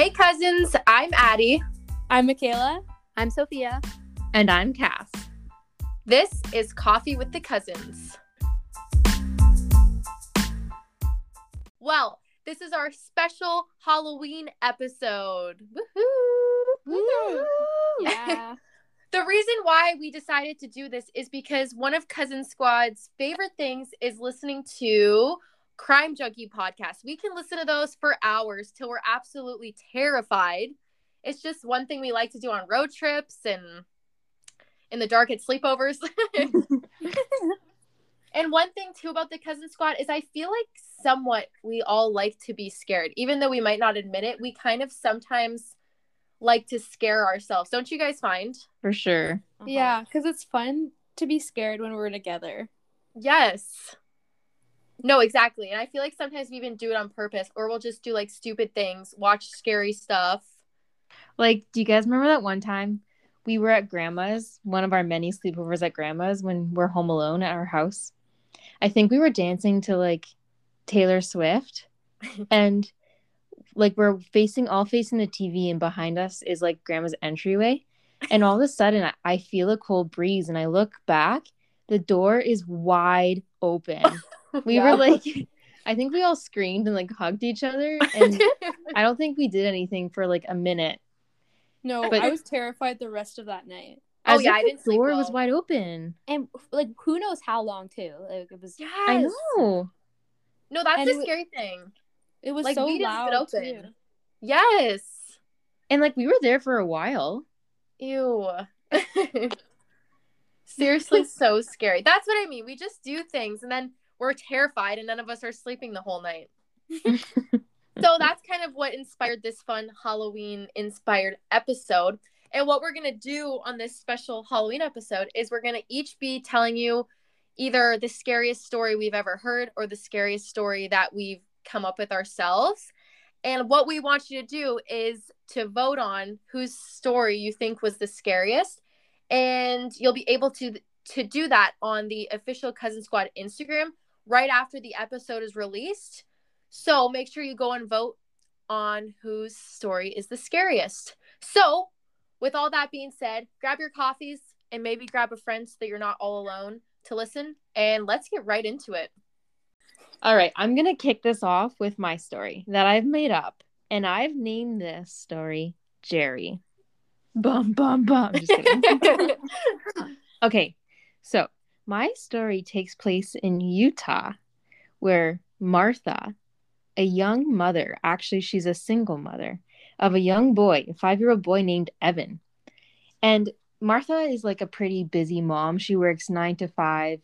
Hey, cousins, I'm Addie. I'm Michaela. I'm Sophia. And I'm Cass. This is Coffee with the Cousins. Well, this is our special Halloween episode. Woohoo! Woo! Yeah. the reason why we decided to do this is because one of Cousin Squad's favorite things is listening to Crime Junkie podcast. We can listen to those for hours till we're absolutely terrified. It's just one thing we like to do on road trips and in the dark at sleepovers. and one thing too about the cousin squad is I feel like somewhat we all like to be scared. Even though we might not admit it, we kind of sometimes like to scare ourselves. Don't you guys find? For sure. Uh-huh. Yeah, because it's fun to be scared when we're together. Yes. No, exactly. And I feel like sometimes we even do it on purpose or we'll just do like stupid things, watch scary stuff. Like, do you guys remember that one time we were at grandma's, one of our many sleepovers at grandma's when we're home alone at our house? I think we were dancing to like Taylor Swift and like we're facing all facing the TV and behind us is like grandma's entryway. And all of a sudden I, I feel a cold breeze and I look back, the door is wide open. We yeah. were like I think we all screamed and like hugged each other and I don't think we did anything for like a minute. No, but I was terrified the rest of that night. Oh yeah, I didn't. The door well. was wide open, and like who knows how long too. Like it was. Yes. I know. No, that's and the scary thing. It was like, so loud open. Too. Yes. And like we were there for a while. Ew. Seriously, so scary. That's what I mean. We just do things and then we're terrified and none of us are sleeping the whole night. so that's kind of what inspired this fun Halloween inspired episode. And what we're going to do on this special Halloween episode is we're going to each be telling you either the scariest story we've ever heard or the scariest story that we've come up with ourselves. And what we want you to do is to vote on whose story you think was the scariest. And you'll be able to to do that on the official Cousin Squad Instagram right after the episode is released. So make sure you go and vote on whose story is the scariest. So, with all that being said, grab your coffees and maybe grab a friend so that you're not all alone to listen. And let's get right into it. All right, I'm going to kick this off with my story that I've made up. And I've named this story Jerry. Bum, bum, bum. okay, so my story takes place in Utah, where Martha, a young mother, actually, she's a single mother of a young boy, a five year old boy named Evan. And Martha is like a pretty busy mom. She works nine to five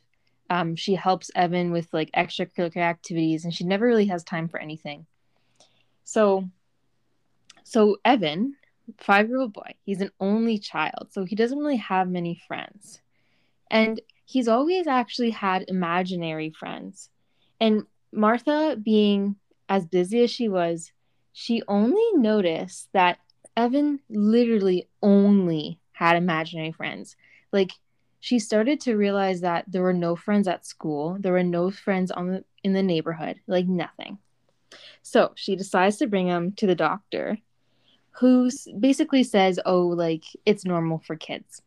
um, she helps Evan with like extracurricular activities, and she never really has time for anything. So, so Evan, five year old boy, he's an only child, so he doesn't really have many friends, and he's always actually had imaginary friends. And Martha, being as busy as she was, she only noticed that Evan literally only had imaginary friends. Like she started to realize that there were no friends at school, there were no friends on the, in the neighborhood, like nothing. So she decides to bring him to the doctor, who basically says, "Oh, like it's normal for kids."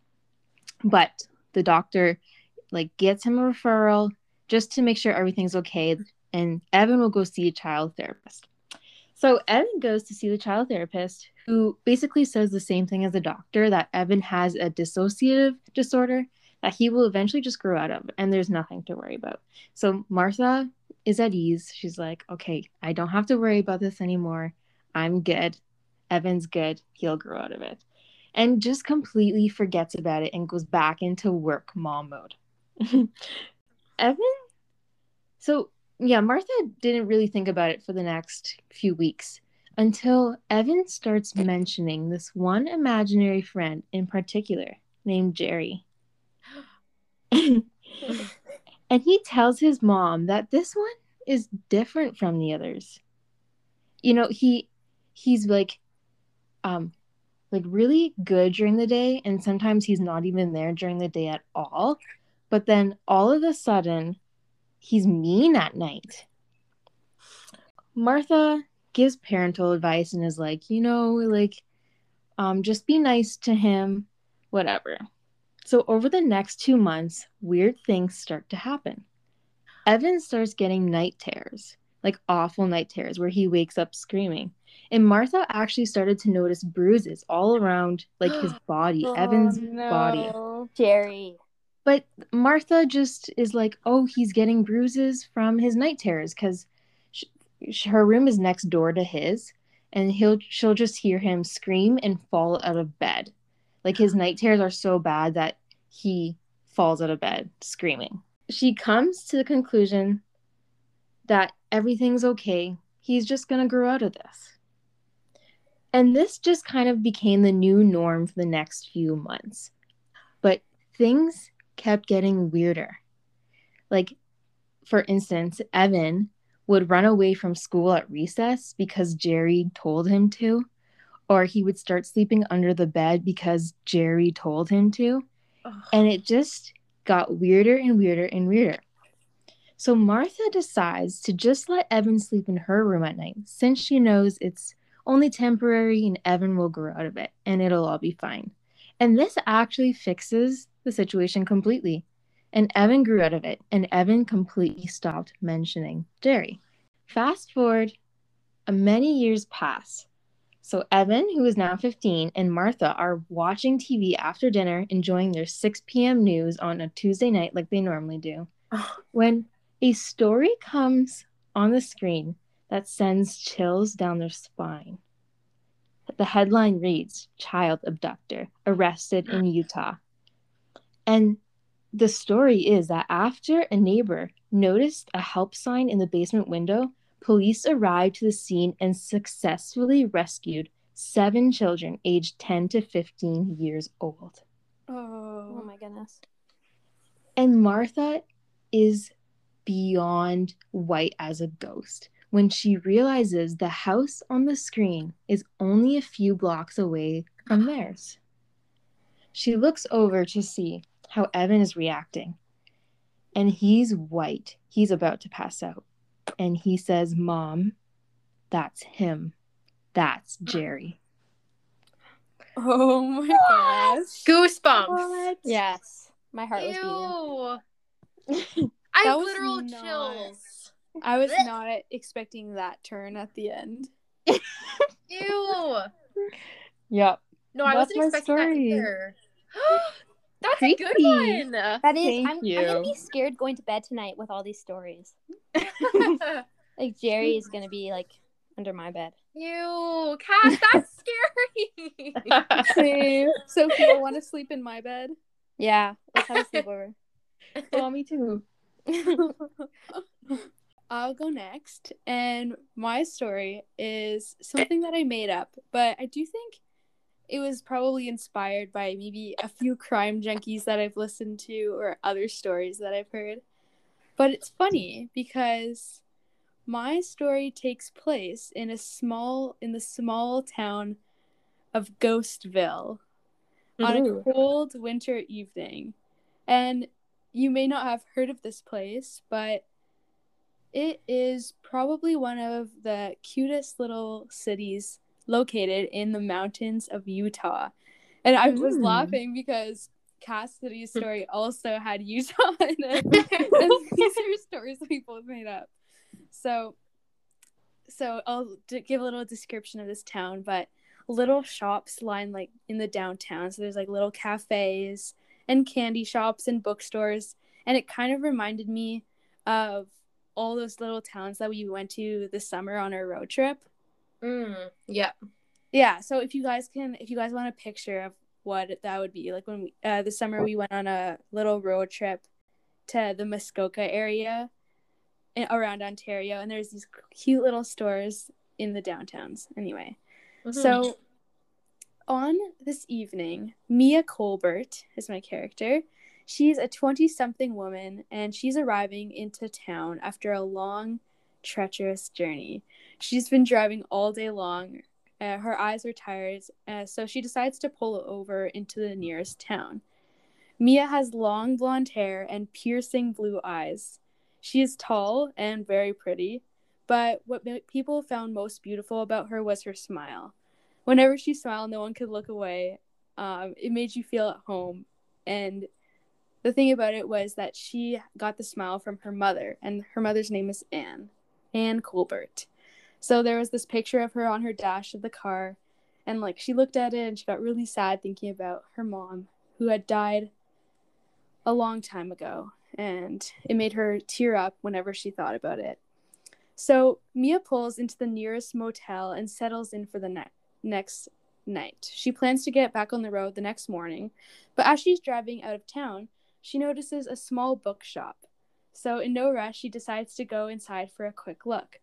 But the doctor like gets him a referral just to make sure everything's okay, and Evan will go see a child therapist. So Evan goes to see the child therapist, who basically says the same thing as the doctor that Evan has a dissociative disorder that he will eventually just grow out of, and there's nothing to worry about. So Martha is at ease. She's like, okay, I don't have to worry about this anymore. I'm good. Evan's good. He'll grow out of it. And just completely forgets about it and goes back into work mom mode. Evan? So, yeah, Martha didn't really think about it for the next few weeks until Evan starts mentioning this one imaginary friend in particular named Jerry. and he tells his mom that this one is different from the others. You know, he he's like um like really good during the day and sometimes he's not even there during the day at all. But then all of a sudden he's mean at night. Martha gives parental advice and is like, you know, like, um, just be nice to him, whatever. So over the next two months, weird things start to happen. Evan starts getting night terrors, like awful night terrors, where he wakes up screaming. And Martha actually started to notice bruises all around, like his body, oh, Evan's body. Jerry. But Martha just is like, oh, he's getting bruises from his night terrors sh- her room is next door to his, and he'll she'll just hear him scream and fall out of bed. Like his night terrors are so bad that he falls out of bed screaming. She comes to the conclusion that everything's okay. He's just gonna grow out of this. And this just kind of became the new norm for the next few months. But things kept getting weirder. Like, for instance, Evan would run away from school at recess because Jerry told him to, or he would start sleeping under the bed because Jerry told him to. And it just got weirder and weirder and weirder. So Martha decides to just let Evan sleep in her room at night since she knows it's only temporary and Evan will grow out of it and it'll all be fine. And this actually fixes the situation completely. And Evan grew out of it, and Evan completely stopped mentioning Jerry. Fast forward, uh, many years pass. So Evan, who is now 15, and Martha are watching TV after dinner, enjoying their 6 p.m. news on a Tuesday night like they normally do, when a story comes on the screen that sends chills down their spine. The headline reads Child Abductor Arrested in Utah. And the story is that after a neighbor noticed a help sign in the basement window, police arrived to the scene and successfully rescued seven children aged 10 to 15 years old. Oh Oh. my goodness. And Martha is beyond white as a ghost when she realizes the house on the screen is only a few blocks away from theirs. She looks over to see how Evan is reacting, and he's white. He's about to pass out. And he says, Mom, that's him. That's Jerry. Oh my gosh. Goosebumps. Yes. My heart was beating. Ew. I That have was literal not- chills. I was not expecting that turn at the end. Ew. Yep. No, I That's wasn't expecting story. that either. That's a good one. That is, Thank I'm, I'm gonna be scared going to bed tonight with all these stories. Like Jerry is gonna be like under my bed. Ew, Cass, that's scary. Same. Sophia, want to sleep in my bed? Yeah, let's have a sleepover. oh, me too. I'll go next. And my story is something that I made up, but I do think it was probably inspired by maybe a few crime junkies that I've listened to or other stories that I've heard. But it's funny because my story takes place in a small in the small town of Ghostville on a mm-hmm. cold winter evening. And you may not have heard of this place, but it is probably one of the cutest little cities located in the mountains of Utah. And I was Mm. laughing because Cassidy's story also had Utah in it. and these are stories we both made up. So, so I'll d- give a little description of this town, but little shops line like in the downtown. So there's like little cafes and candy shops and bookstores, and it kind of reminded me of all those little towns that we went to this summer on our road trip. mm, yeah. Yeah, so if you guys can, if you guys want a picture of what that would be, like when we, uh, this summer we went on a little road trip to the Muskoka area in, around Ontario, and there's these cute little stores in the downtowns. Anyway, Mhm. so on this evening, Mia Colbert is my character. She's a 20 something woman and she's arriving into town after a long, treacherous journey. She's been driving all day long. Uh, her eyes are tired, uh, so she decides to pull over into the nearest town. Mia has long blonde hair and piercing blue eyes. She is tall and very pretty, But what people found most beautiful about her was her smile. Whenever she smiled, no one could look away. Um, it made you feel at home. And the thing about it was that she got the smile from her mother, and her mother's name is Anne, Anne Colbert. So there was this picture of her on her dash of the car, and like she looked at it and she got really sad thinking about her mom who had died a long time ago, and it made her tear up whenever she thought about it. So Mia pulls into the nearest motel and settles in for the ne- next night. She plans to get back on the road the next morning, but as she's driving out of town, she notices a small bookshop. So, in no rush, she decides to go inside for a quick look.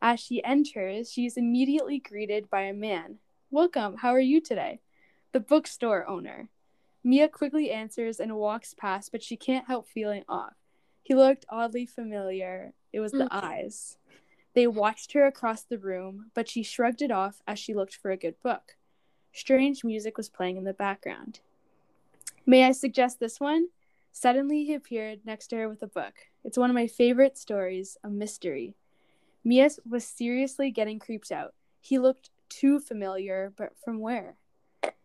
As she enters, she is immediately greeted by a man. Welcome, how are you today? The bookstore owner. Mia quickly answers and walks past, but she can't help feeling off. He looked oddly familiar. It was the Mm. eyes. They watched her across the room, but she shrugged it off as she looked for a good book. Strange music was playing in the background. May I suggest this one? Suddenly, he appeared next to her with a book. It's one of my favorite stories, a mystery. Mia was seriously getting creeped out. He looked too familiar, but from where?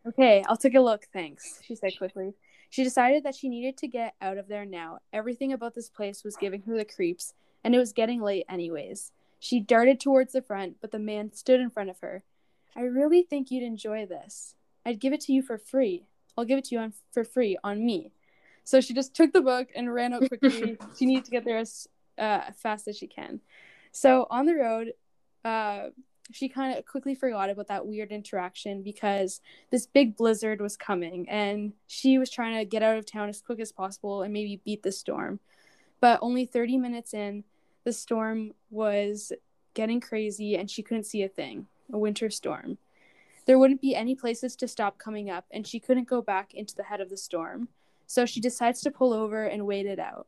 Okay, I'll take a look, thanks, she said quickly. She decided that she needed to get out of there now. Everything about this place was giving her the creeps, and it was getting late, anyways. She darted towards the front, but the man stood in front of her. I really think you'd enjoy this. I'd give it to you for free. I'll give it to you on, for free on me. So she just took the book and ran out quickly. she needed to get there as uh, fast as she can. So on the road, uh, she kind of quickly forgot about that weird interaction because this big blizzard was coming and she was trying to get out of town as quick as possible and maybe beat the storm. But only 30 minutes in, the storm was getting crazy and she couldn't see a thing a winter storm. There wouldn't be any places to stop coming up, and she couldn't go back into the head of the storm. So she decides to pull over and wait it out.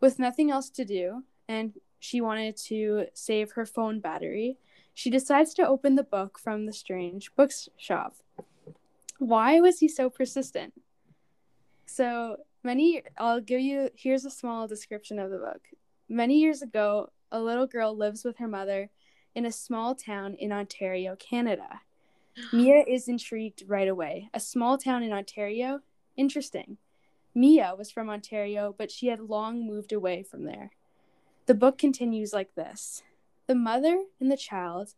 With nothing else to do, and she wanted to save her phone battery, she decides to open the book from the strange bookshop. Why was he so persistent? So many, I'll give you, here's a small description of the book. Many years ago, a little girl lives with her mother in a small town in Ontario, Canada. Mia is intrigued right away. A small town in Ontario? Interesting. Mia was from Ontario, but she had long moved away from there. The book continues like this The mother and the child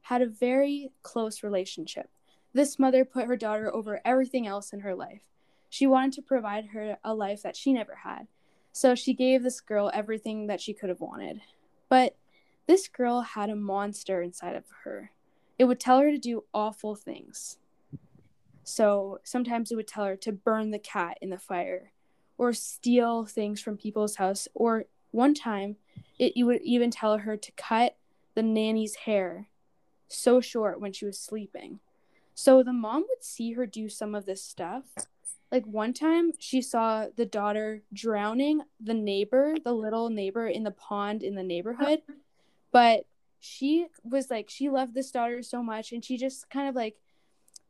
had a very close relationship. This mother put her daughter over everything else in her life. She wanted to provide her a life that she never had, so she gave this girl everything that she could have wanted. But this girl had a monster inside of her. It would tell her to do awful things. So sometimes it would tell her to burn the cat in the fire or steal things from people's house. Or one time, it, it would even tell her to cut the nanny's hair so short when she was sleeping. So the mom would see her do some of this stuff. Like one time, she saw the daughter drowning the neighbor, the little neighbor in the pond in the neighborhood. But she was like, she loved this daughter so much, and she just kind of like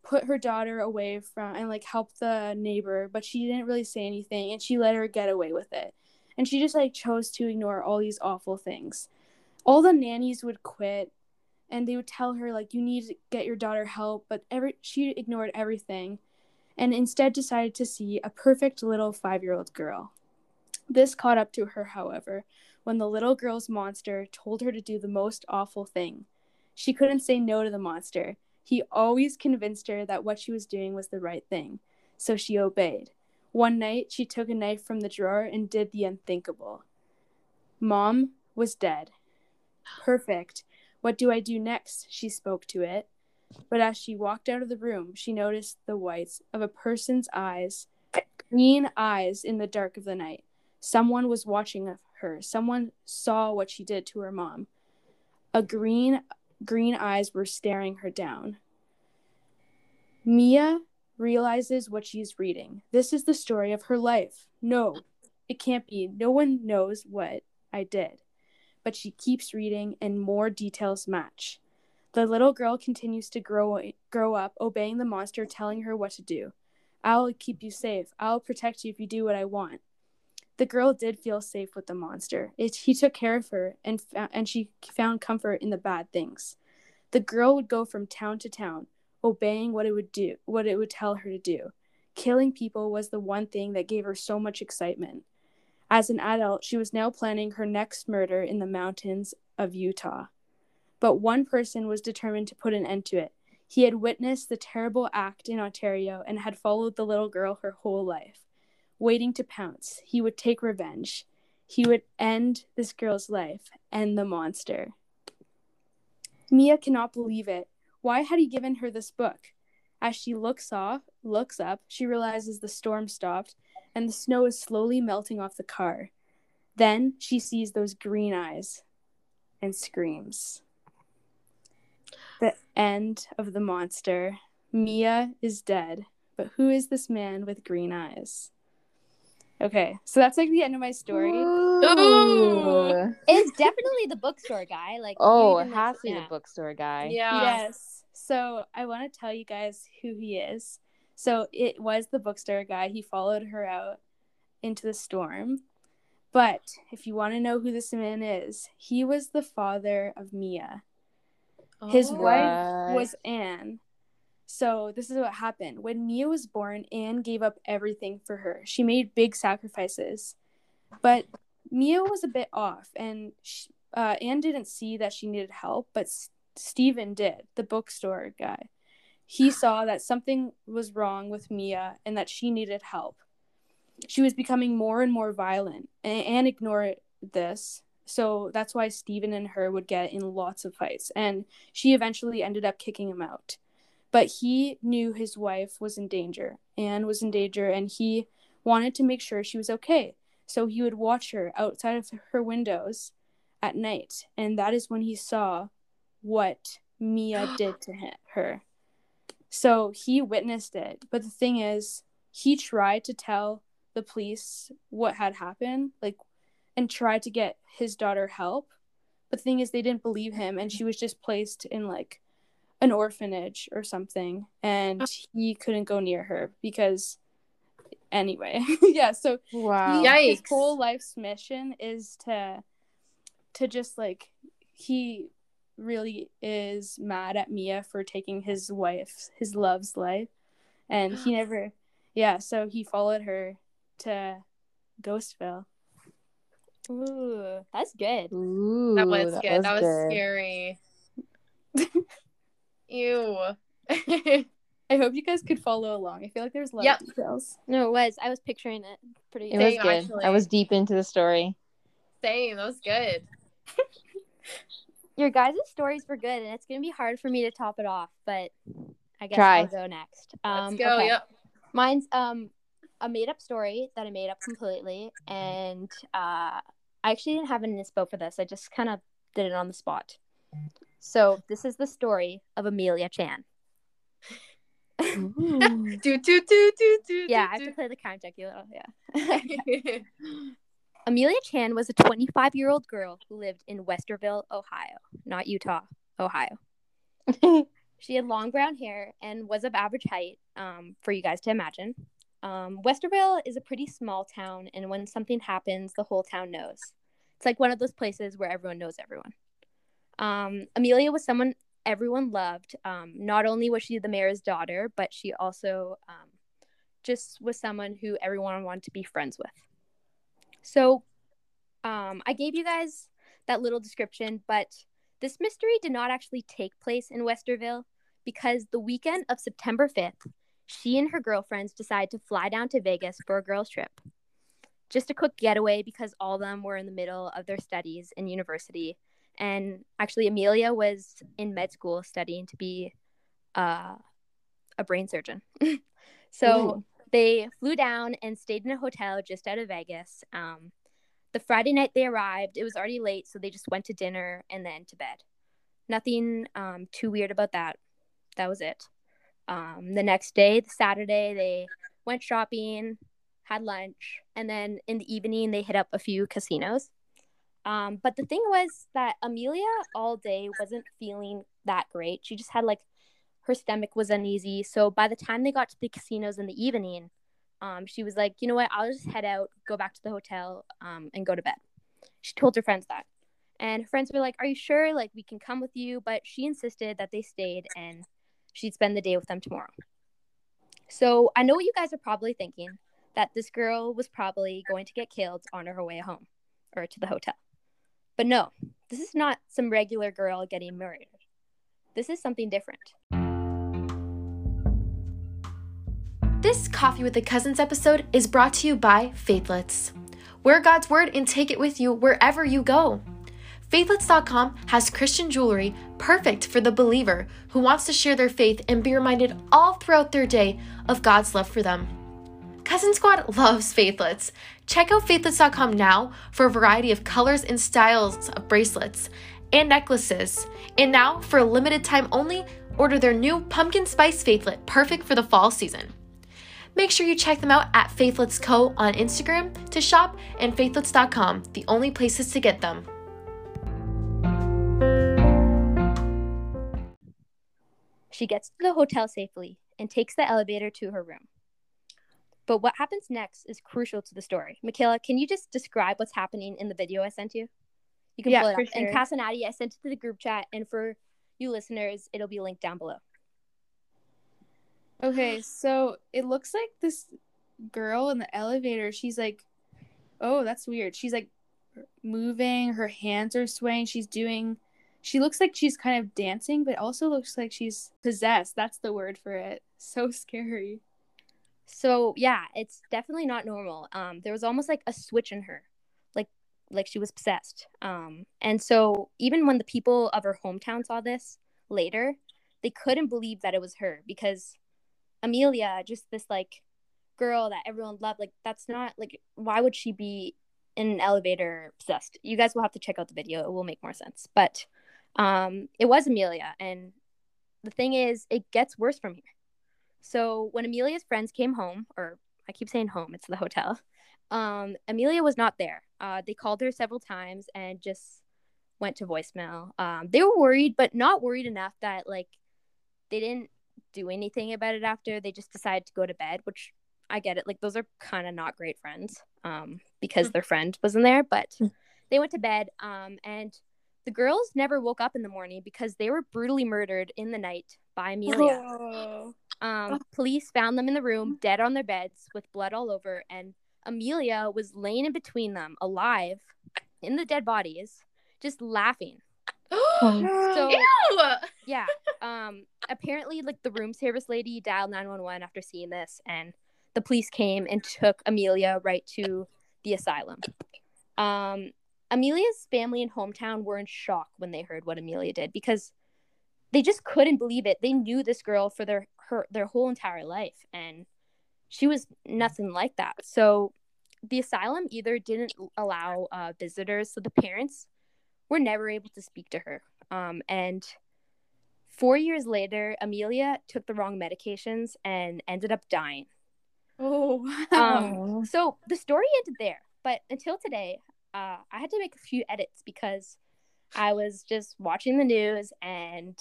put her daughter away from and like helped the neighbor, but she didn't really say anything, and she let her get away with it. And she just like chose to ignore all these awful things. All the nannies would quit and they would tell her like you need to get your daughter help but every she ignored everything and instead decided to see a perfect little 5-year-old girl. This caught up to her however when the little girl's monster told her to do the most awful thing. She couldn't say no to the monster. He always convinced her that what she was doing was the right thing. So she obeyed. One night she took a knife from the drawer and did the unthinkable. Mom was dead. Perfect. What do I do next? She spoke to it. But as she walked out of the room, she noticed the whites of a person's eyes, green eyes in the dark of the night. Someone was watching her. Someone saw what she did to her mom. A green green eyes were staring her down. Mia realizes what she's reading. This is the story of her life. No, it can't be. No one knows what I did but she keeps reading and more details match. The little girl continues to grow grow up, obeying the monster telling her what to do. I'll keep you safe. I'll protect you if you do what I want. The girl did feel safe with the monster. It, he took care of her, and and she found comfort in the bad things. The girl would go from town to town, obeying what it would do, what it would tell her to do. Killing people was the one thing that gave her so much excitement. As an adult, she was now planning her next murder in the mountains of Utah. But one person was determined to put an end to it. He had witnessed the terrible act in Ontario and had followed the little girl her whole life. Waiting to pounce, he would take revenge. He would end this girl's life, end the monster. Mia cannot believe it. Why had he given her this book? As she looks off, looks up, she realizes the storm stopped and the snow is slowly melting off the car. Then she sees those green eyes and screams. The end of the monster. Mia is dead, but who is this man with green eyes? Okay, so that's like the end of my story. Ooh. It's definitely the bookstore guy. Like Oh, it has like, to be yeah. the bookstore guy. Yeah. Yes. So I want to tell you guys who he is. So it was the bookstore guy. He followed her out into the storm. But if you want to know who this man is, he was the father of Mia. His Oh. wife What? was Anne. So this is what happened. When Mia was born, Anne gave up everything for her. She made big sacrifices. But Mia was a bit off, and sh uh, Anne didn't see that she needed help, but S- Stephen did, the bookstore guy. He saw that something was wrong with Mia and that she needed help. She was becoming more and more violent, and Anne ignored this. So that's why Stephen and her would get in lots of fights, and she eventually ended up kicking him out. But he knew his wife was in danger. Anne was in danger, and he wanted to make sure she was okay. So he would watch her outside of her windows at night, and that is when he saw what Mia did to him, her. So he witnessed it. But the thing is, he tried to tell the police what had happened, like, and tried to get his daughter help. But the thing is, they didn't believe him, and she was just placed in like an orphanage or something, and oh. he couldn't go near her because, anyway, yeah. So Wow. he, his whole life's mission is to to just like he really is mad at Mia for taking his wife's his love's life and he never yeah so he followed her to Ghostville Ooh, that's good. Ooh, That was good. that was good. scary. Ew. I hope you guys could follow along I feel like there's a lot Yep. of details No, it was. I was picturing it pretty. It was good. actually. I was deep into the story. Same. That was good. Your guys' stories were good, and it's gonna be hard for me to top it off. But I guess Try. I'll go next. Um, Let's go. okay. Yep. Mine's um a made up story that I made up completely, and uh, I actually didn't have an inspo for this. I just kind of did it on the spot. So this is the story of Amelia Chan. Do do do do do. Yeah, I have to play the count, Jackie. Little. Yeah. Amelia Chan was a 25 year old girl who lived in Westerville, Ohio, not Utah, Ohio. She had long brown hair and was of average height, um, for you guys to imagine. Um, Westerville is a pretty small town, and when something happens, the whole town knows. It's like one of those places where everyone knows everyone. Um, Amelia was someone everyone loved. Um, not only was she the mayor's daughter, but she also um, just was someone who everyone wanted to be friends with. So um, I gave you guys that little description, but this mystery did not actually take place in Westerville because the weekend of September 5th, she and her girlfriends decided to fly down to Vegas for a girls' trip. Just a quick getaway because all of them were in the middle of their studies in university. And actually, Amelia was in med school studying to be uh, a brain surgeon. so they flew down and stayed in a hotel just out of Vegas. Um, the Friday night they arrived, it was already late, so they just went to dinner and then to bed. Nothing um, too weird about that. That was it. Um, the next day, the Saturday, they went shopping, had lunch, and then in the evening, they hit up a few casinos. Um, but the thing was that Amelia all day wasn't feeling that great. She just had like her stomach was uneasy. So by the time they got to the casinos in the evening, um, she was like, you know what, I'll just head out, go back to the hotel, um, and go to bed. She told her friends that. And her friends were like, Are you sure? Like, we can come with you. But she insisted that they stayed and she'd spend the day with them tomorrow. So I know what you guys are probably thinking that this girl was probably going to get killed on her way home or to the hotel. But no, this is not some regular girl getting murdered. This is something different. This Coffee with the Cousins episode is brought to you by Faithlets. Wear God's word and take it with you wherever you go. Faithlets.com has Christian jewelry perfect for the believer who wants to share their faith and be reminded all throughout their day of God's love for them. Cousin Squad loves Faithlets. Check out faithlets.com now for a variety of colors and styles of bracelets and necklaces. And now, for a limited time only, order their new pumpkin spice faithlet perfect for the fall season. Make sure you check them out at Faithlets Co on Instagram to shop and faithlets.com, the only places to get them. She gets to the hotel safely and takes the elevator to her room. But what happens next is crucial to the story. Michaela, can you just describe what's happening in the video I sent you? You can Yeah, pull it up. And sure. Casanati, I sent it to the group chat, and for you listeners, it'll be linked down below. Okay, so it looks like this girl in the elevator, she's like, oh, that's weird. She's like moving, her hands are swaying, she's doing, she looks like she's kind of dancing, but also looks like she's possessed. That's the word for it. So scary. So yeah, it's definitely not normal. Um, there was almost like a switch in her, like like she was possessed. Um, and so even when the people of her hometown saw this later, they couldn't believe that it was her because Amelia, just this like girl that everyone loved, like that's not like why would she be in an elevator possessed? You guys will have to check out the video; it will make more sense. But um, it was Amelia, and the thing is, it gets worse from here. So when Amelia's friends came home, or I keep saying home, it's the hotel. Um, Amelia was not there. Uh, they called her several times and just went to voicemail. Um, they were worried, but not worried enough that like they didn't do anything about it after. They just decided to go to bed, which I get it. Like those are kind of not great friends, um, because Mm. their friend wasn't there. But they went to bed, um, and the girls never woke up in the morning because they were brutally murdered in the night by Amelia. Oh. Um, police found them in the room, dead on their beds, with blood all over, and Amelia was laying in between them, alive, in the dead bodies, just laughing. So Ew! yeah, um, apparently, like the room service lady dialed nine one one after seeing this, and the police came and took Amelia right to the asylum. Um, Amelia's family and hometown were in shock when they heard what Amelia did because they just couldn't believe it. They knew this girl for their her their whole entire life, and she was nothing like that. So the asylum either didn't allow uh, visitors, so the parents were never able to speak to her. Um, and four years later, Amelia took the wrong medications and ended up dying. Oh, wow. Um, so the story ended there. But until today, uh, I had to make a few edits because I was just watching the news and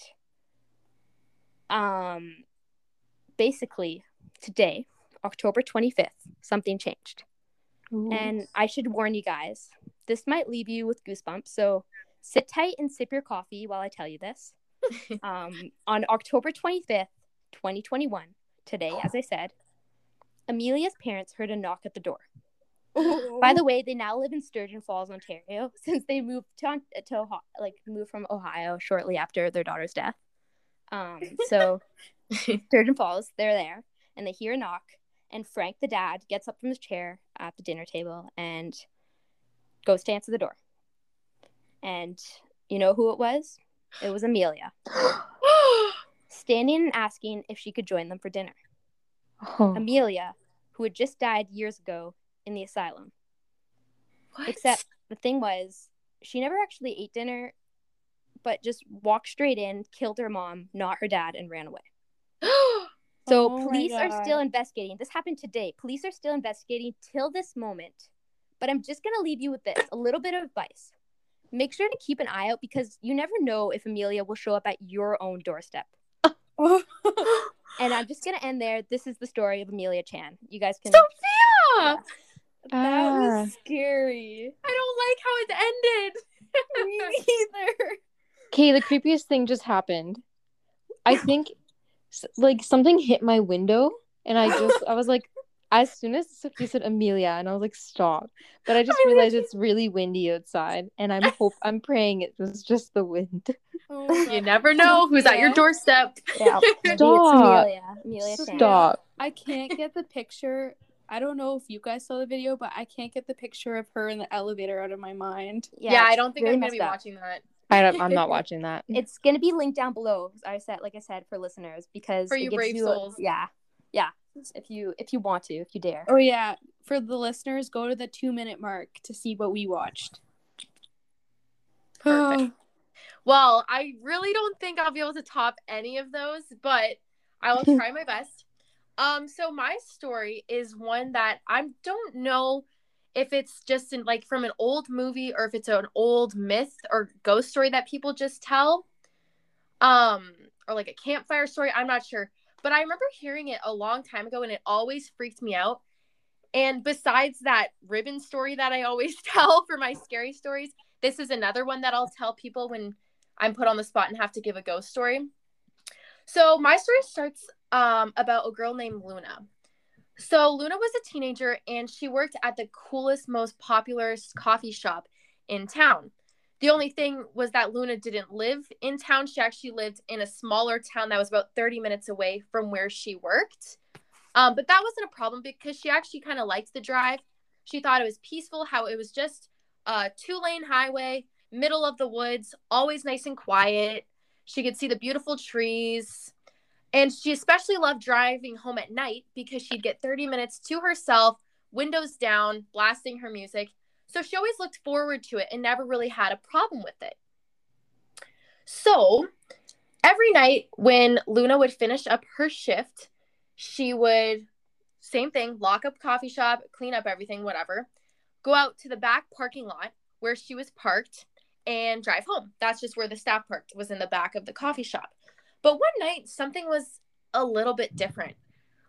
um, basically today, October 25th, something changed. And I should warn you guys, this might leave you with goosebumps. So sit tight and sip your coffee while I tell you this. um, on October 25th, 2021, today, as I said, Amelia's parents heard a knock at the door. By the way, they now live in Sturgeon Falls, Ontario, since they moved to, to Ohio, like moved from Ohio shortly after their daughter's death. Um, so Sturgeon Falls, they're there, and they hear a knock, and Frank, the dad, gets up from his chair at the dinner table and goes to answer the door. And you know who it was? It was Amelia, standing and asking if she could join them for dinner. Oh. Amelia, who had just died years ago in the asylum. What? Except the thing was, she never actually ate dinner, but just walked straight in, killed her mom, not her dad, and ran away. So Oh police are still investigating. This happened today. Police are still investigating till this moment. But I'm just gonna leave you with this a little bit of advice. Make sure to keep an eye out because you never know if Amelia will show up at your own doorstep. And I'm just gonna end there. This is the story of Amelia Chan. You guys can. Sophia! That Ah. was scary. I don't like how it ended. Me neither. Okay, the creepiest thing just happened. I think like something hit my window, and I just I was like, as soon as Sophie said Amelia, and I was like, stop. But I just Amelia realized it's really windy outside, and I'm hope I'm praying it was just the wind. Oh you never know who's at your doorstep. Yeah. Stop. Amelia. Amelia Chan. Stop. I can't get the picture. I don't know if you guys saw the video, but I can't get the picture of her in the elevator out of my mind. Yeah, I don't think really I'm gonna be up. watching that. I don't, I'm not watching that. It's gonna be linked down below. I said, like I said, for listeners, because For it you brave a- souls. yeah, yeah. If you if you want to, if you dare. Oh yeah, for the listeners, go to the two minute mark to see what we watched. Perfect. Oh. Well, I really don't think I'll be able to top any of those, but I will try my best. Um, so my story is one that I don't know if it's just in like from an old movie or if it's an old myth or ghost story that people just tell. Um, or like a campfire story. I'm not sure. But I remember hearing it a long time ago and it always freaked me out. And besides that ribbon story that I always tell for my scary stories, this is another one that I'll tell people when I'm put on the spot and have to give a ghost story. So my story starts um, about a girl named Luna. So Luna was a teenager and she worked at the coolest, most popular coffee shop in town. The only thing was that Luna didn't live in town. She actually lived in a smaller town that was about 30 minutes away from where she worked. Um, but that wasn't a problem because she actually kind of liked the drive. She thought it was peaceful, how it was just a two lane highway, middle of the woods, always nice and quiet. She could see the beautiful trees. And she especially loved driving home at night because she'd get 30 minutes to herself, windows down, blasting her music. So she always looked forward to it and never really had a problem with it. So every night when Luna would finish up her shift, she would, same thing, lock up coffee shop, clean up everything, whatever, go out to the back parking lot where she was parked and drive home. That's just where the staff parked, was in the back of the coffee shop. But one night, something was a little bit different.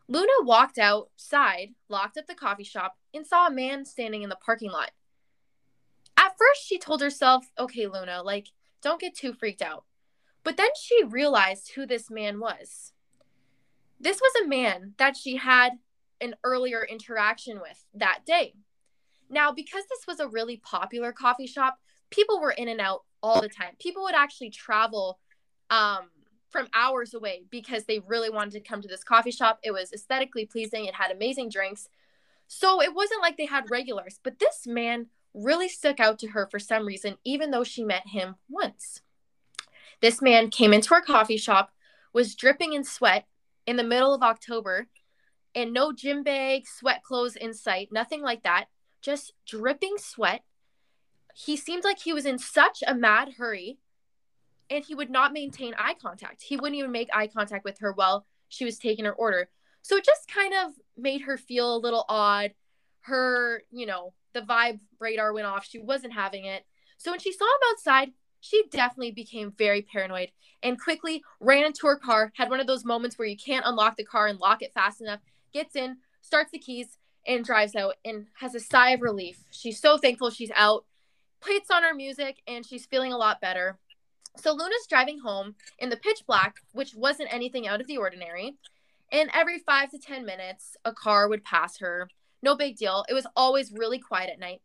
Luna walked outside, locked up the coffee shop, and saw a man standing in the parking lot. At first, she told herself, okay, Luna, like, don't get too freaked out. But then she realized who this man was. This was a man that she had an earlier interaction with that day. Now, because this was a really popular coffee shop, people were in and out all the time. People would actually travel um, from hours away because they really wanted to come to this coffee shop. It was aesthetically pleasing, it had amazing drinks. So it wasn't like they had regulars, but this man really stuck out to her for some reason, even though she met him once. This man came into our coffee shop, was dripping in sweat in the middle of October, and no gym bag, sweat clothes in sight, nothing like that, just dripping sweat. He seemed like he was in such a mad hurry and he would not maintain eye contact. He wouldn't even make eye contact with her while she was taking her order. So it just kind of made her feel a little odd. Her, you know, the vibe radar went off. She wasn't having it. So when she saw him outside, she definitely became very paranoid and quickly ran into her car, had one of those moments where you can't unlock the car and lock it fast enough, gets in, starts the keys, and drives out and has a sigh of relief. She's so thankful she's out, puts on her music, and she's feeling a lot better. So Luna's driving home in the pitch black, which wasn't anything out of the ordinary. And every five to 10 minutes, a car would pass her. No big deal. It was always really quiet at night.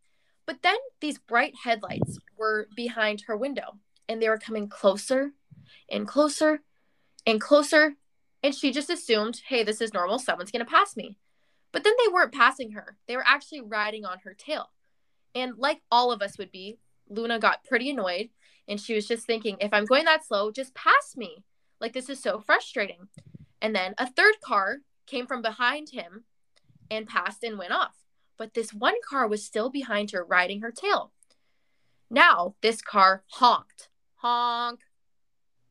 But then these bright headlights were behind her window and they were coming closer and closer and closer. And she just assumed, hey, this is normal. Someone's going to pass me. But then they weren't passing her, they were actually riding on her tail. And like all of us would be, Luna got pretty annoyed and she was just thinking, if I'm going that slow, just pass me. Like, this is so frustrating. And then a third car came from behind him and passed and went off. But this one car was still behind her, riding her tail. Now, this car honked. Honk.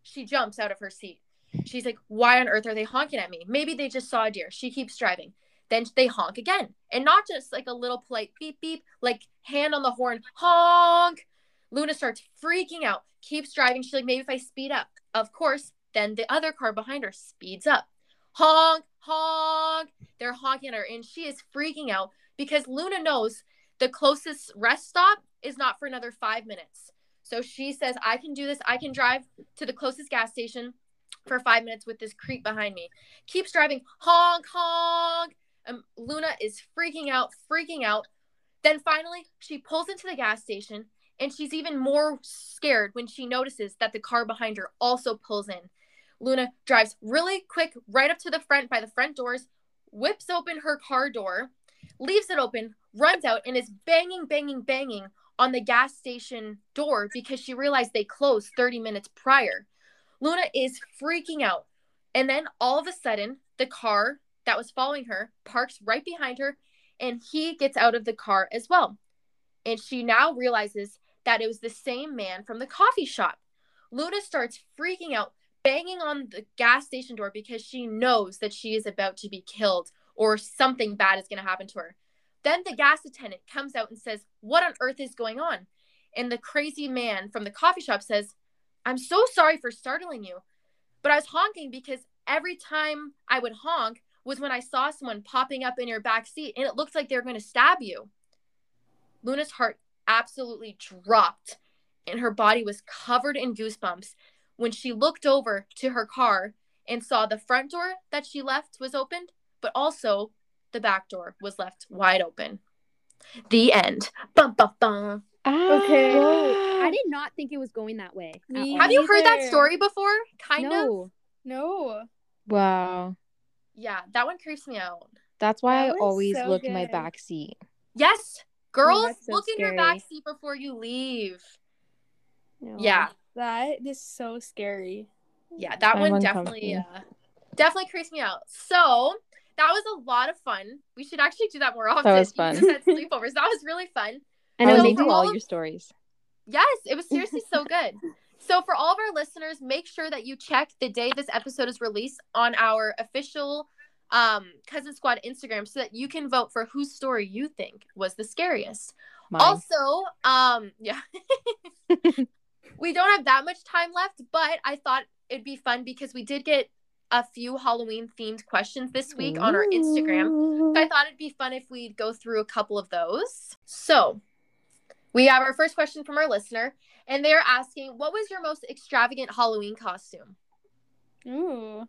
She jumps out of her seat. She's like, Why on earth are they honking at me? Maybe they just saw a deer. She keeps driving. Then they honk again. And not just like a little polite beep beep, like hand on the horn, honk. Luna starts freaking out, keeps driving. She's like, maybe if I speed up. Of course, then the other car behind her speeds up. honk, honk. They're honking her, and she is freaking out because Luna knows the closest rest stop is not for another five minutes. So she says, I can do this. I can drive to the closest gas station for five minutes with this creep behind me. Keeps driving, honk, honk. Um, Luna is freaking out, freaking out. Then finally, she pulls into the gas station and she's even more scared when she notices that the car behind her also pulls in. Luna drives really quick right up to the front by the front doors, whips open her car door, leaves it open, runs out, and is banging, banging, banging on the gas station door because she realized they closed 30 minutes prior. Luna is freaking out. And then all of a sudden, the car that was following her parks right behind her, and he gets out of the car as well. And she now realizes that it was the same man from the coffee shop. Luna starts freaking out, banging on the gas station door because she knows that she is about to be killed or something bad is going to happen to her. Then the gas attendant comes out and says, What on earth is going on? And the crazy man from the coffee shop says, I'm so sorry for startling you, but I was honking because every time I would honk was when I saw someone popping up in your back seat and it looked like they were going to stab you. Luna's heart absolutely dropped and her body was covered in goosebumps when she looked over to her car and saw the front door that she left was opened, but also the back door was left wide open. The end. Bum, bum, bum. Okay. Ah. Whoa, I did not think it was going that way. Me. Have you heard that story before? Kind of. no. No. Wow. Yeah, that one creeps me out. That's why That I always so look in my back seat. Yes, girls, that's so look in your scary. back seat before you leave. No. Yeah, That is so scary. yeah, that I'm one definitely, uh, definitely creeps me out. So that was a lot of fun. We should actually do that more often. That was even fun. just sleepovers. That was really fun. I know. I So me listened for all all of- your stories. Yes, it was seriously so good. So, for all of our listeners, make sure that you check the day this episode is released on our official um, Cousin Squad Instagram so that you can vote for whose story you think was the scariest. Mine. Also, um, yeah, we don't have that much time left, but I thought it'd be fun because we did get a few Halloween themed questions this week on our Instagram. So I thought it'd be fun if we'd go through a couple of those. So we have our first question from our listener, and they're asking, What was your most extravagant Halloween costume? Ooh.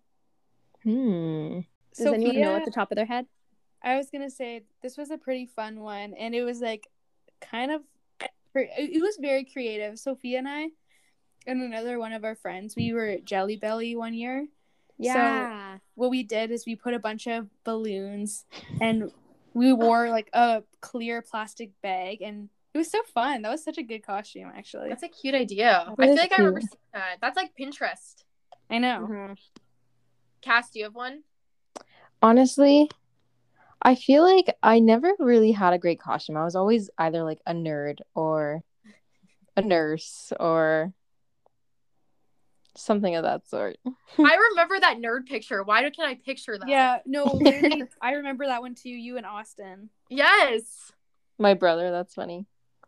Hmm. Does anyone know at the top of their head? I was gonna say this was a pretty fun one, and it was like kind of it it was very creative. Sophia and I and another one of our friends, we were at Jelly Belly one year. Yeah. What we did is we put a bunch of balloons and we wore like a clear plastic bag, and it was so fun. That was such a good costume, actually. That's a cute idea. That I feel is like I remember seeing that. That's like Pinterest. I know. Mhm. Cass, do you have one? Honestly, I feel like I never really had a great costume. I was always either like a nerd or a nurse or something of that sort. I remember that nerd picture. Why do- can I picture that? Yeah, no, I remember that one too. You and Austin. Yes. My brother, that's funny.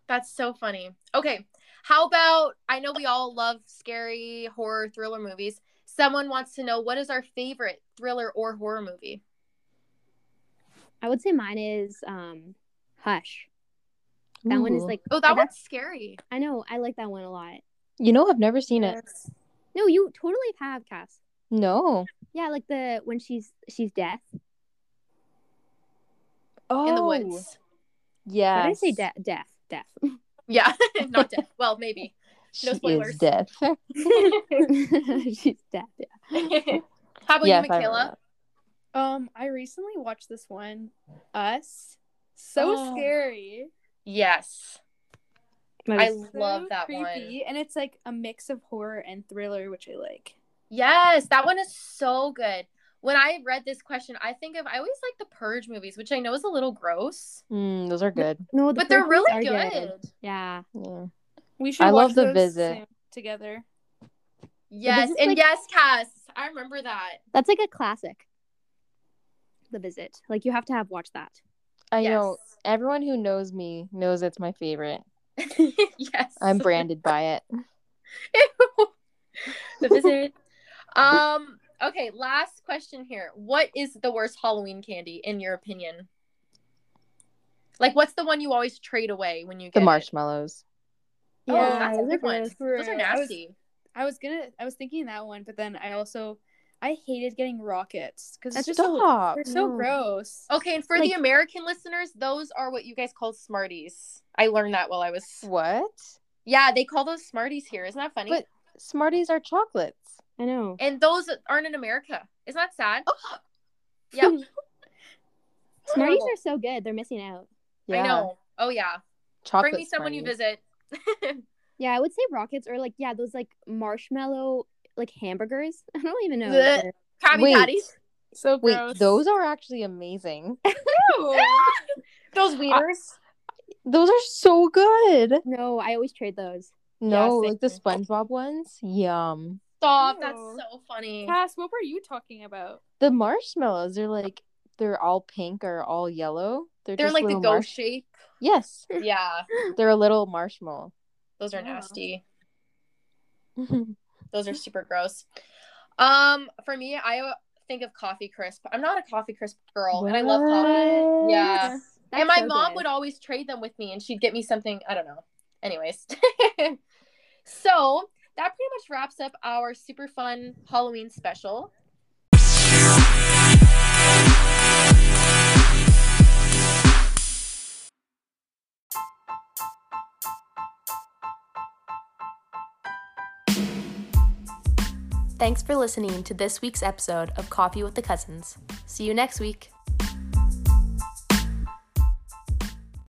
That's so funny. Okay. How about I know we all love scary horror thriller movies. Someone wants to know what is our favorite thriller or horror movie? I would say mine is um Hush. That one is like Oh, that I- one's scary. I know, I like that one a lot. You know, I've never seen it. No, you totally have Cass. No. Yeah, like the when she's she's deaf. Oh, In the woods. Yeah. did I say deaf? Deaf, deaf. Yeah, not dead. Well, maybe. She No spoilers. is deaf. she's deaf. Yeah. How about Yes, you, I Michaela? Um, I recently watched this one, Us. So Oh. scary. Yes. I is- love So that one. And it's like a mix of horror and thriller, which I like. Yes, that one is so good. When I read this question, I think of I always like the Purge movies, which I know is a little gross, Mm, those are good. no, the but they're really ones are good. Yeah. Yeah. We should I watch love The those Visit. together. Yes, and like- yes, Cass, I remember that. That's like a classic. The visit. Like you have to have watched that. I know everyone who knows me knows it's my favorite. yes, I'm branded by it. the visit. Um. Okay, last question here. What is the worst Halloween candy in your opinion? Like, what's the one you always trade away when you get The it? Marshmallows. Oh, Yeah, that's a those are good one. gross. Those are Right. I was- nasty. I was gonna I was thinking that one, but then I also I hated getting rockets because it's just so Stop. they're so No. gross. Okay, and for the American listeners, those are what you guys call Smarties. I learned that while I was. What? Yeah, they call those Smarties here. Isn't that funny? But Smarties are chocolates. I know. and those aren't in America. Isn't that sad? Yep. Smarties are so good. They're missing out. Yeah. I know. Oh yeah. Chocolate Bring me some when you visit. Yeah, I would say rockets or like yeah, those like marshmallow like hamburgers. I don't even know. Blech. Krabby Wait. Patties. So Wait, gross. those are actually amazing. Those wieners. Those are so good. No, I always trade those. No, same like the. SpongeBob ones. Yum. Stop. That's so funny. Cass, what were you talking about? The marshmallows, they're like they're all pink or all yellow. They're, They're just like the little ghost marsh- shape. Yes, Yeah, they're a little marshmallow. those are Wow. nasty. Those are super gross. Um, for me, I think of coffee crisp. I'm not a coffee crisp girl, and I love coffee. Yeah. That's and my so mom good. would always trade them with me, and she'd get me something. I don't know. Anyways, so that pretty much wraps up our super fun Halloween special. Thanks for listening to this week's episode of Coffee with the Cousins. See you next week.